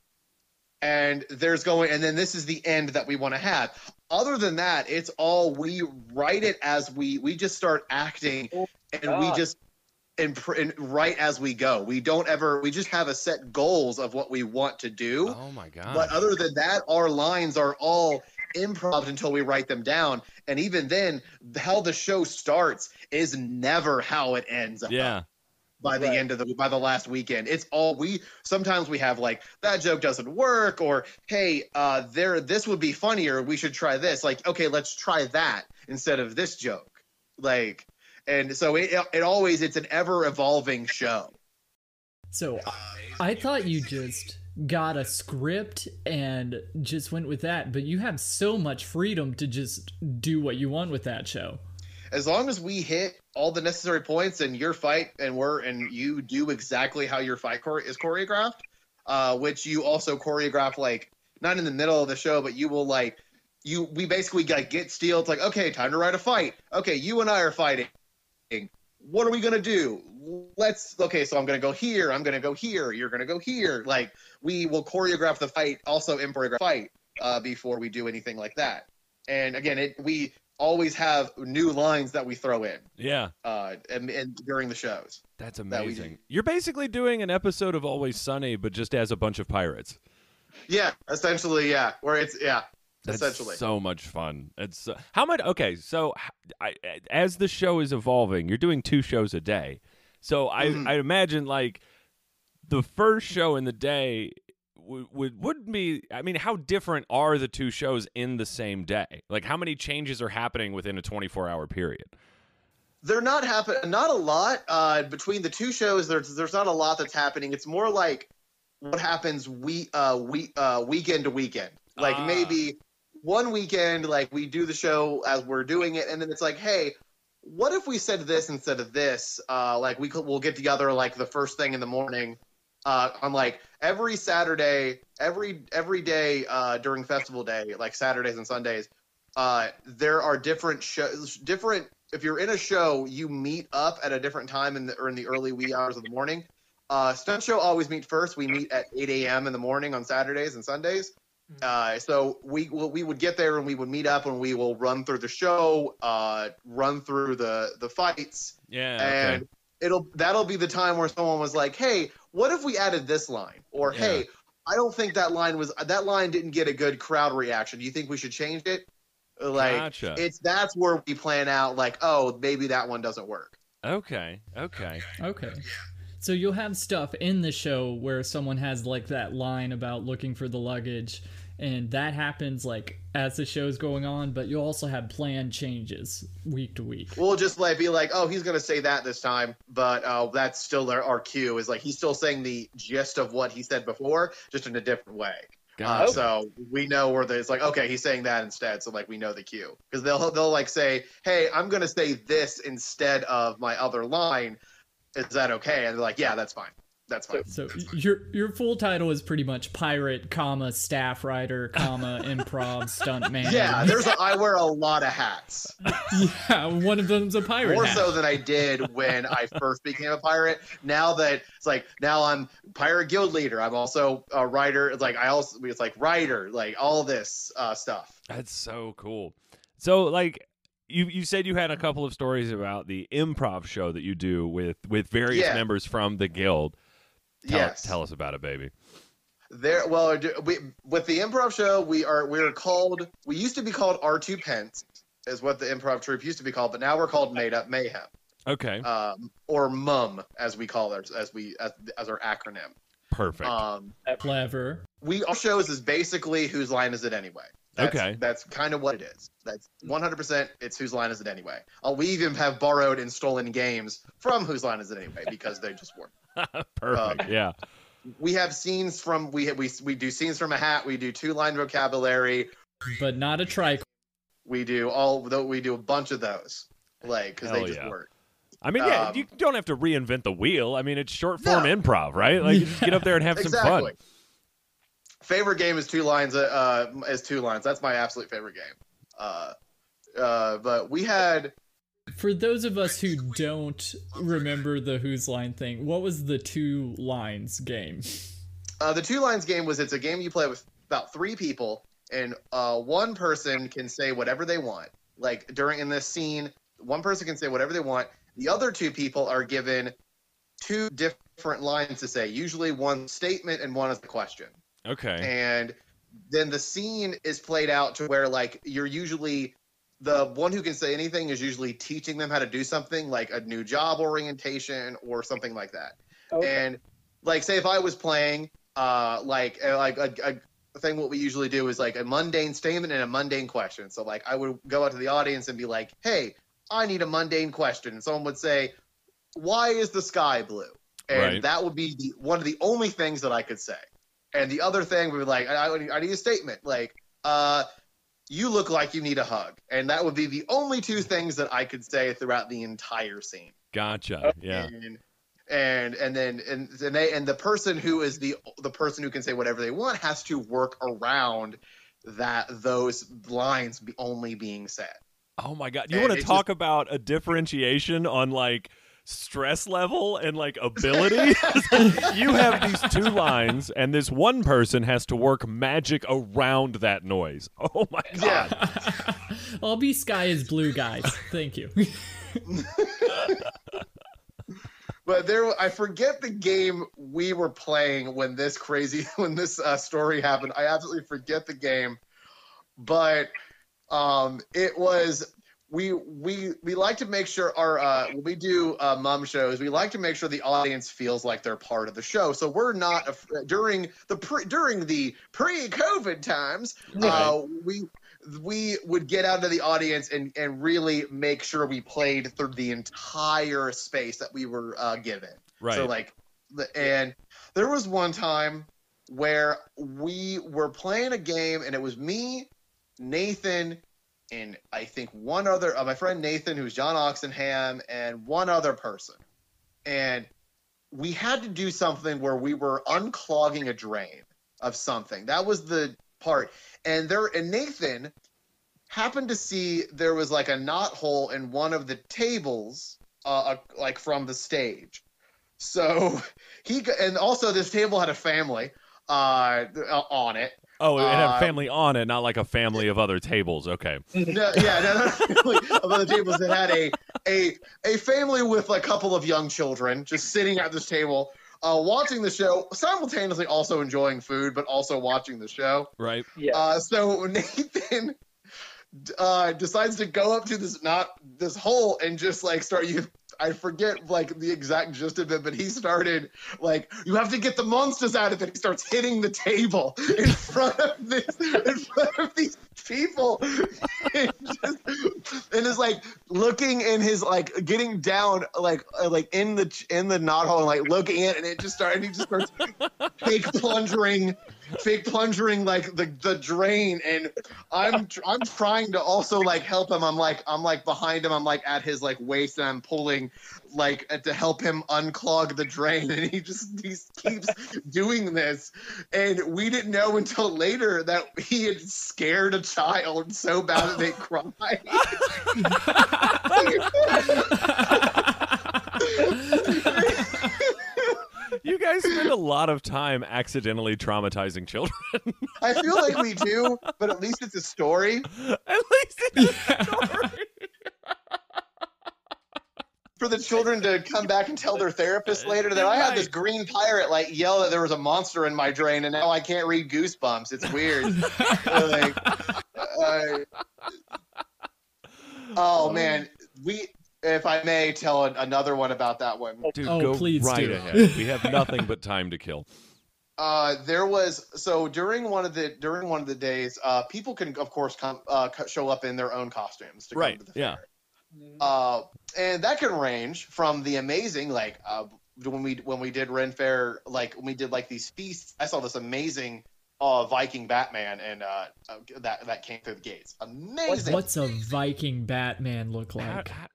and there's going, and then this is the end that we want to have. Other than that, it's all we write it as we we just start acting, oh and we just and, pr- and write as we go. We don't ever. We just have a set goals of what we want to do. Oh my god. But other than that, our lines are all improv until we write them down. And even then, how the show starts is never how it ends up yeah. By the Right. end of the by the last weekend. It's all we sometimes we have like that joke doesn't work or hey, uh there this would be funnier, we should try this. Like, okay, let's try that instead of this joke. Like and so it it always it's an ever evolving show. So I thought you just got a script and just went with that, but you have so much freedom to just do what you want with that show. As long as we hit all the necessary points and your fight and we're and you do exactly how your fight chore- is choreographed uh which you also choreograph like not in the middle of the show but you will like you we basically like get steel. It's like okay time to write a fight. Okay you and i are fighting. What are we gonna do? Let's okay so i'm gonna go here. I'm gonna go here. You're gonna go here. Like we will choreograph the fight also in choreograph fight uh, before we do anything like that. And again it we always have new lines that we throw in Yeah. uh and, and during the shows That's amazing. do. You're basically doing an episode of Always Sunny, but just as a bunch of pirates. yeah essentially yeah where it's yeah That's essentially so much fun. It's uh, how much? Okay, so I, as the show is evolving, you're doing two shows a day. So I, Mhm. I imagine like the first show in the day would would be. I mean, how different are the two shows in the same day? Like, how many changes are happening within a 24 hour period? they're not happen not a lot uh between the two shows there's there's not a lot that's happening it's more like what happens we uh we uh weekend to weekend like Ah. maybe one weekend like we do the show as we're doing it and then it's like hey what if we said this instead of this uh like we could we'll get together like the first thing in the morning uh on like every saturday every every day uh during festival day like saturdays and sundays uh there are different shows different if you're in a show you meet up at a different time in the or in the early wee hours of the morning. Uh stunt show always meet first. We meet at 8 a.m in the morning on saturdays and sundays. Uh, so we we would get there and we would meet up and we will run through the show, uh, run through the the fights, Yeah. and it'll that'll be the time where someone was like, "Hey, what if we added this line?" Or Yeah. "Hey, I don't think that line was that line didn't get a good crowd reaction. Do you think we should change it?" Like Gotcha. it's that's where we plan out like, "Oh, maybe that one doesn't work." Okay. Okay. Okay. So you'll have stuff in the show where someone has like that line about looking for the luggage and that happens like as the show's going on, but you'll also have planned changes week to week. We'll just like be like, "Oh, he's gonna say that this time," but uh, that's still our, our cue. Is like he's still saying the gist of what he said before, just in a different way. Uh, Gotcha. so we know where the, it's like, okay, he's saying that instead. So like we know the cue because they'll they'll like say, "Hey, I'm gonna say this instead of my other line. Is that okay?" And they're like, "Yeah, that's fine. That's fine." So your your full title is pretty much pirate, comma staff writer, comma improv stunt man. Yeah, there's a, I wear a lot of hats. yeah. One of them's a pirate. more hat. so than I did when I first became a pirate. Now that it's like now I'm pirate guild leader. I'm also a writer. It's like I also it's like writer, like all this uh, stuff. That's so cool. So like you you said you had a couple of stories about the improv show that you do with with various Yeah. members from the guild. Tell, yes, tell us about it, baby. there. Well, we, with the improv show, we are we are called. We used to be called R two Pence, is what the improv troupe used to be called, but now we're called Made Up Mayhem, Okay. um, or MUM as we call it, as we as, as our acronym. Perfect. Um, Clever. we our shows is basically whose line is it anyway. That's, Okay. that's kind of what it is. That's 100%. It's whose line is it anyway. Uh, we even have borrowed and stolen games from whose line is it anyway because they just work. Perfect. um, yeah. We have scenes from we we we do scenes from a hat. We do two line vocabulary. But not a trike. We do all though we do a bunch of those like because they just yeah. work. I mean, yeah, um, you don't have to reinvent the wheel. I mean, it's short form No. improv, right? Like, you just get up there and have some fun. Favorite game is two lines. Uh, is two lines. That's my absolute favorite game. Uh, uh, but we had For those of us who don't remember the Whose Line thing, what was the two lines game? Uh, the two lines game was it's a game you play with about three people, and uh, one person can say whatever they want. Like during in this scene, one person can say whatever they want. The other two people are given two different lines to say. Usually, one statement and one is the question. Okay. and then the scene is played out to where like you're usually the one who can say anything is usually teaching them how to do something like a new job orientation or something like that Okay. and like say if i was playing uh like like a, a thing what we usually do is like a mundane statement and a mundane question so like i would go out to the audience and be like hey i need a mundane question and someone would say why is the sky blue and Right. that would be the one of the only things that i could say and the other thing would be like, I, I, I need a statement. Like, uh, you look like you need a hug. And that would be the only two things that I could say throughout the entire scene. Gotcha. Yeah. And and and then and, and they and the person who is the the person who can say whatever they want has to work around that those lines be only being said. Oh my god. You And want to talk about a differentiation on like stress level and like ability? you have these two lines and this one person has to work magic around that noise. Oh my god. Yeah. I'll be Sky is Blue, guys. Thank you. But there, I forget the game we were playing when this crazy, when this uh, story happened. I absolutely forget the game, but um, it was we we we like to make sure our uh, when we do uh, mum shows, we like to make sure the audience feels like they're part of the show. So we're not during the pre, during the pre-COVID times. Uh, we we would get out of the audience and, and really make sure we played through the entire space that we were uh, given. Right. So like, and there was one time where we were playing a game and it was me, Nathan, and I think one other, uh, my friend Nathan, who's John Oxenham, and one other person. And we had to do something where we were unclogging a drain of something. That was the part. And there, and Nathan happened to see there was like a knot hole in one of the tables, uh, uh, like from the stage. So he and also this table had a family uh, on it. Oh, it had Uh, family on it, not like a family of other tables. Okay. No, yeah, no, not really of other tables that had a a a family with a couple of young children just sitting at this table. Uh, watching the show, simultaneously also enjoying food, but also watching the show. Right. Yeah. Uh, so Nathan uh, decides to go up to this not this hole and just like start you. I forget like the exact gist of it, but he started like you have to get the monsters out of it. He starts hitting the table in front of this in front of these people, and, just, and is like looking in his like getting down like uh, like in the in the knot hole and like looking it, and it just started. He just starts fake plunging fake plunging like the the drain and i'm i'm trying to also like help him. I'm like i'm like behind him. I'm like at his like waist and i'm pulling like uh, to help him unclog the drain and he just he keeps doing this. And we didn't know until later that he had scared a child so bad that they cried You guys spend a lot of time accidentally traumatizing children. i feel like we do but at least it's a story At least it's a story. for the children to come back and tell their therapist later that I had this green pirate like yell that there was a monster in my drain and now I can't read Goosebumps. It's weird. like, uh, oh man, we if I may tell an, another one about that one. Dude, Oh, go please right do. ahead. We have nothing but time to kill. Uh, there was so during one of the during one of the days, uh, people can of course come uh, show up in their own costumes to Right, come to the yeah. Uh, and that can range from the amazing like uh, when we when we did Ren Fair, like when we did like these feasts. I saw this amazing uh, Viking Batman, and uh, uh, that that came through the gates. Amazing. What's a Viking Batman look How- like? how-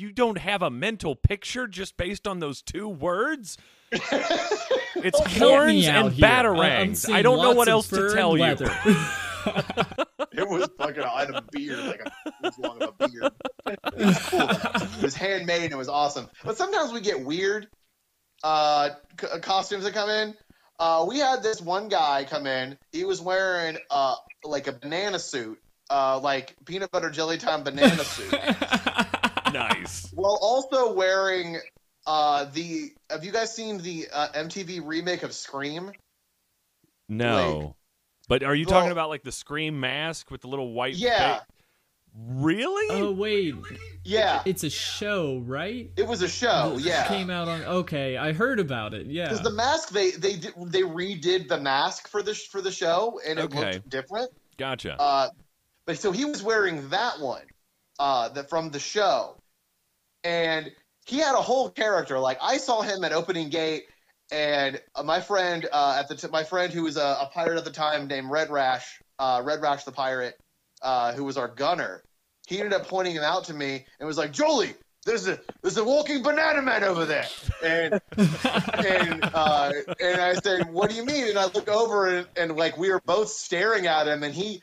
you don't have a mental picture just based on those two words? It's Help horns and here. I- I'm batarangs. I don't know what else to tell you. it was fucking. I had a beard, like a this long of a beard. It was cool. It was handmade. and It was awesome. But sometimes we get weird uh, c- costumes that come in. Uh, we had this one guy come in. He was wearing uh, like a banana suit, uh, like peanut butter jelly time banana suit, nice. while also wearing uh, the. Have you guys seen the uh, MTV remake of Scream? No. But are you talking about like the scream mask with the little white Yeah, fa- Really? oh wait, yeah. it's a show, right? It was a show. This Yeah. came out on. Okay, I heard about it. Yeah. Because the mask, they they did, they redid the mask for the for the show, and it Okay. looked different. Gotcha. Uh, but so he was wearing that one, uh, that from the show, and he had a whole character. Like I saw him at opening gate, and uh, my friend uh, at the t- my friend who was a, a pirate at the time named Red Rash, uh, Red Rash the pirate, uh, who was our gunner. He ended up pointing him out to me and was like, "Jolly, there's a there's a walking banana man over there," and and uh, and I said, "What do you mean?" And I look over and, and like we were both staring at him, and he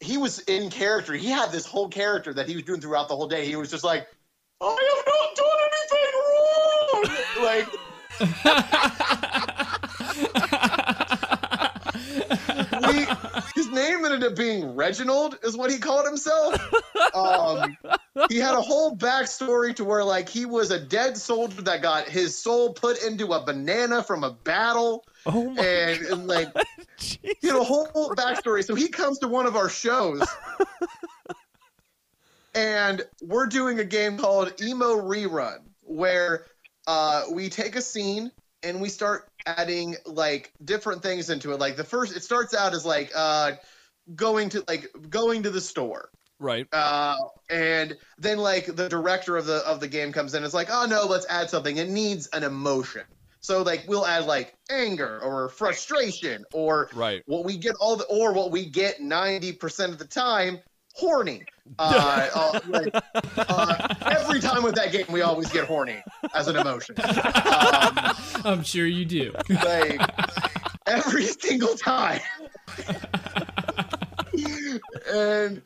he was in character. He had this whole character that he was doing throughout the whole day. He was just like, "I have not done anything wrong." like we, his name ended up being Reginald, is what he called himself. Um, he had a whole backstory to where like he was a dead soldier that got his soul put into a banana from a battle, oh my and, and like Jesus. he had a whole backstory. So he comes to one of our shows, and we're doing a game called Emo Rerun, where uh, we take a scene and we start adding like different things into it. Like the first, it starts out as like uh, going to like going to the store. Right. Uh, and then like the director of the of the game comes in and is like, oh no, let's add something. It needs an emotion. So like we'll add like anger or frustration or Right. what we get all the or what we get 90% of the time horny. Uh, uh, like, uh, every time with that game we always get horny as an emotion. Um, I'm sure you do. like every single time. And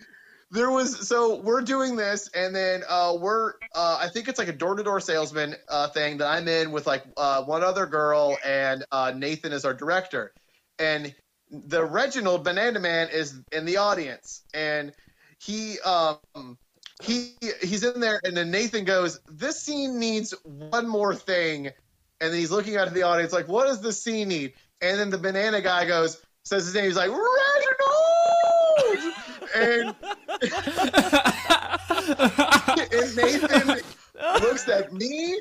there was so we're doing this and then uh we're uh i think it's like a door-to-door salesman uh thing that i'm in with like uh one other girl and uh nathan is our director. And the reginald banana man is in the audience and he um he he's in there and then nathan goes this scene needs one more thing. And then he's looking out at the audience like what does this scene need? And then the banana guy goes says his name he's like reginald! And and Nathan looks at me,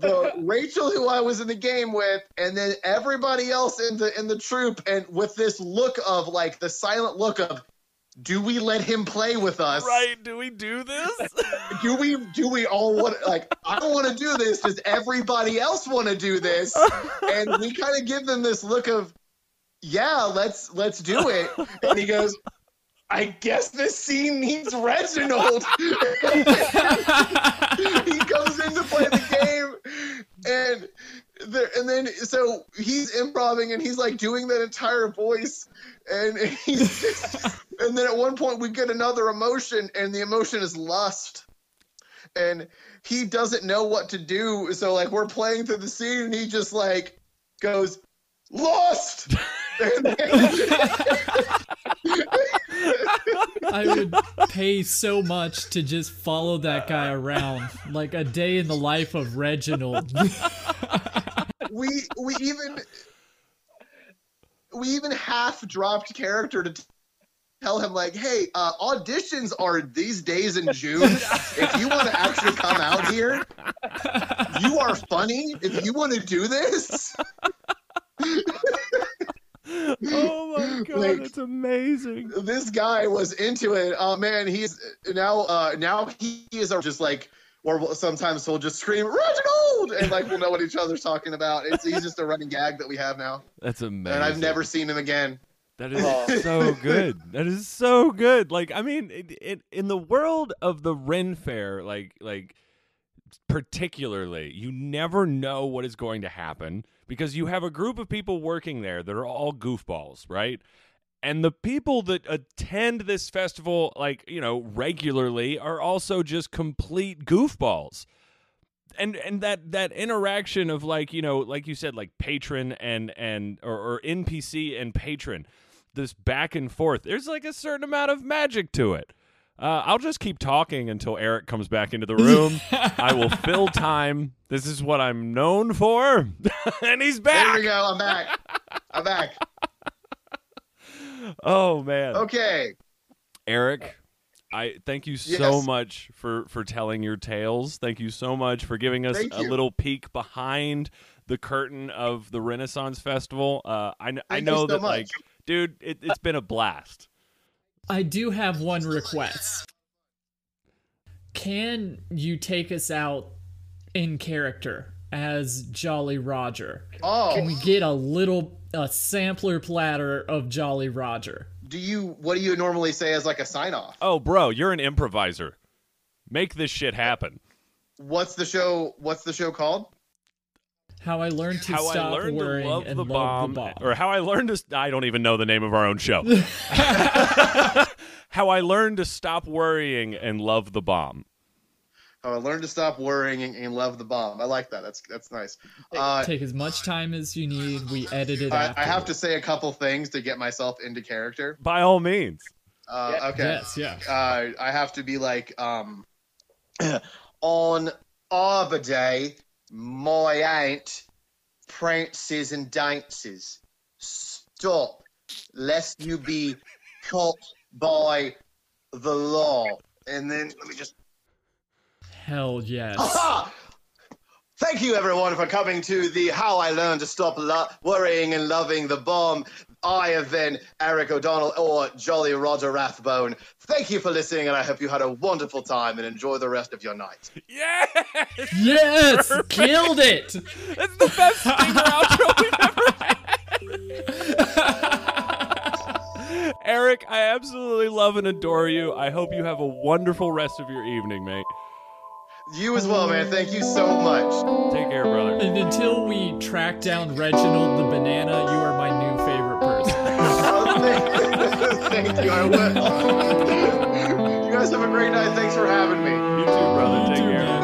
the Rachel who I was in the game with, and then everybody else in the in the troop, and with this look of like the silent look of, do we let him play with us? Right. Do we do this? Do we do we all want like I don't want to do this? Does everybody else want to do this? And we kind of give them this look of, yeah, let's let's do it. And he goes, I guess this scene needs Reginald. he comes in to play the game, and there, and then so he's improvising and he's like doing that entire voice, and he's just, and then at one point we get another emotion, and the emotion is lust, and he doesn't know what to do. So like we're playing through the scene, and he just like goes lost. I would pay so much to just follow that guy around, like a day in the life of Reginald. we we even we even half dropped character to t- tell him like hey uh, auditions are these days in june. If you want to actually come out here you are funny if you want to do this. Oh my god, Like- that's amazing. this guy was into it. Oh man he's now uh now he is just like or sometimes he'll just scream reginald and like we'll know what each other's talking about it's he's just a running gag that we have now That's amazing. and i've never seen him again That is Oh. so good. That is so good. Like I mean, it, it, in the world of the Ren Fair, like like particularly, you never know what is going to happen because you have a group of people working there that are all goofballs, right? And the people that attend this festival like you know regularly are also just complete goofballs and and that that interaction of like you know like you said like patron and and or, or npc and patron this back and forth there's like a certain amount of magic to it uh, I'll just keep talking until Eric comes back into the room. I will fill time. This is what I'm known for, and he's back. There we go. I'm back. I'm back. Oh man, Okay. Eric, I thank you so Yes. much for for telling your tales. Thank you so much for giving us Thank a you. little peek behind the curtain of the Renaissance Festival. Uh, I kn- I know so that much. like, dude, it, it's been a blast. I do have one request. Can you take us out in character as Jolly Roger? Oh, Can we get a little a sampler platter of Jolly Roger? do you? What do you normally say as like a sign off? Oh, bro, you're an improviser. Make this shit happen. What's the show? What's the show called? How I learned to how I stop learned to worrying love and the, love bomb, the bomb. or how I learned to. I don't even know the name of our own show. how I learned to stop worrying and love the bomb. How I learned to stop worrying and, and love the bomb. I like that. That's that's nice. Uh, Take as much time as you need. We edit it I. I have to say a couple things to get myself into character. By all means. Uh, okay. Yes, yeah. Uh, I have to be like, um, on Arbor Day, my aunt prances and dances. Stop, lest you be caught by the law. And then let me just. Hell yes. Aha! Thank you, everyone, for coming to the How I Learned to Stop Lo- Worrying and Loving the Bomb. I have been Eric O'Donnell or Jolly Roger Rathbone. Thank you for listening, and I hope you had a wonderful time and enjoy the rest of your night. Yes! yes, killed it. It's the best stinger outro we've ever had. Eric, I absolutely love and adore you. I hope you have a wonderful rest of your evening, mate. You as well, man. Thank you so much. Take care, brother. And until we track down Reginald the banana, you are my new favorite person. Oh, thank, thank you. I will. you guys have a great night. Thanks for having me. You too, brother. You Take too, care. man. Thank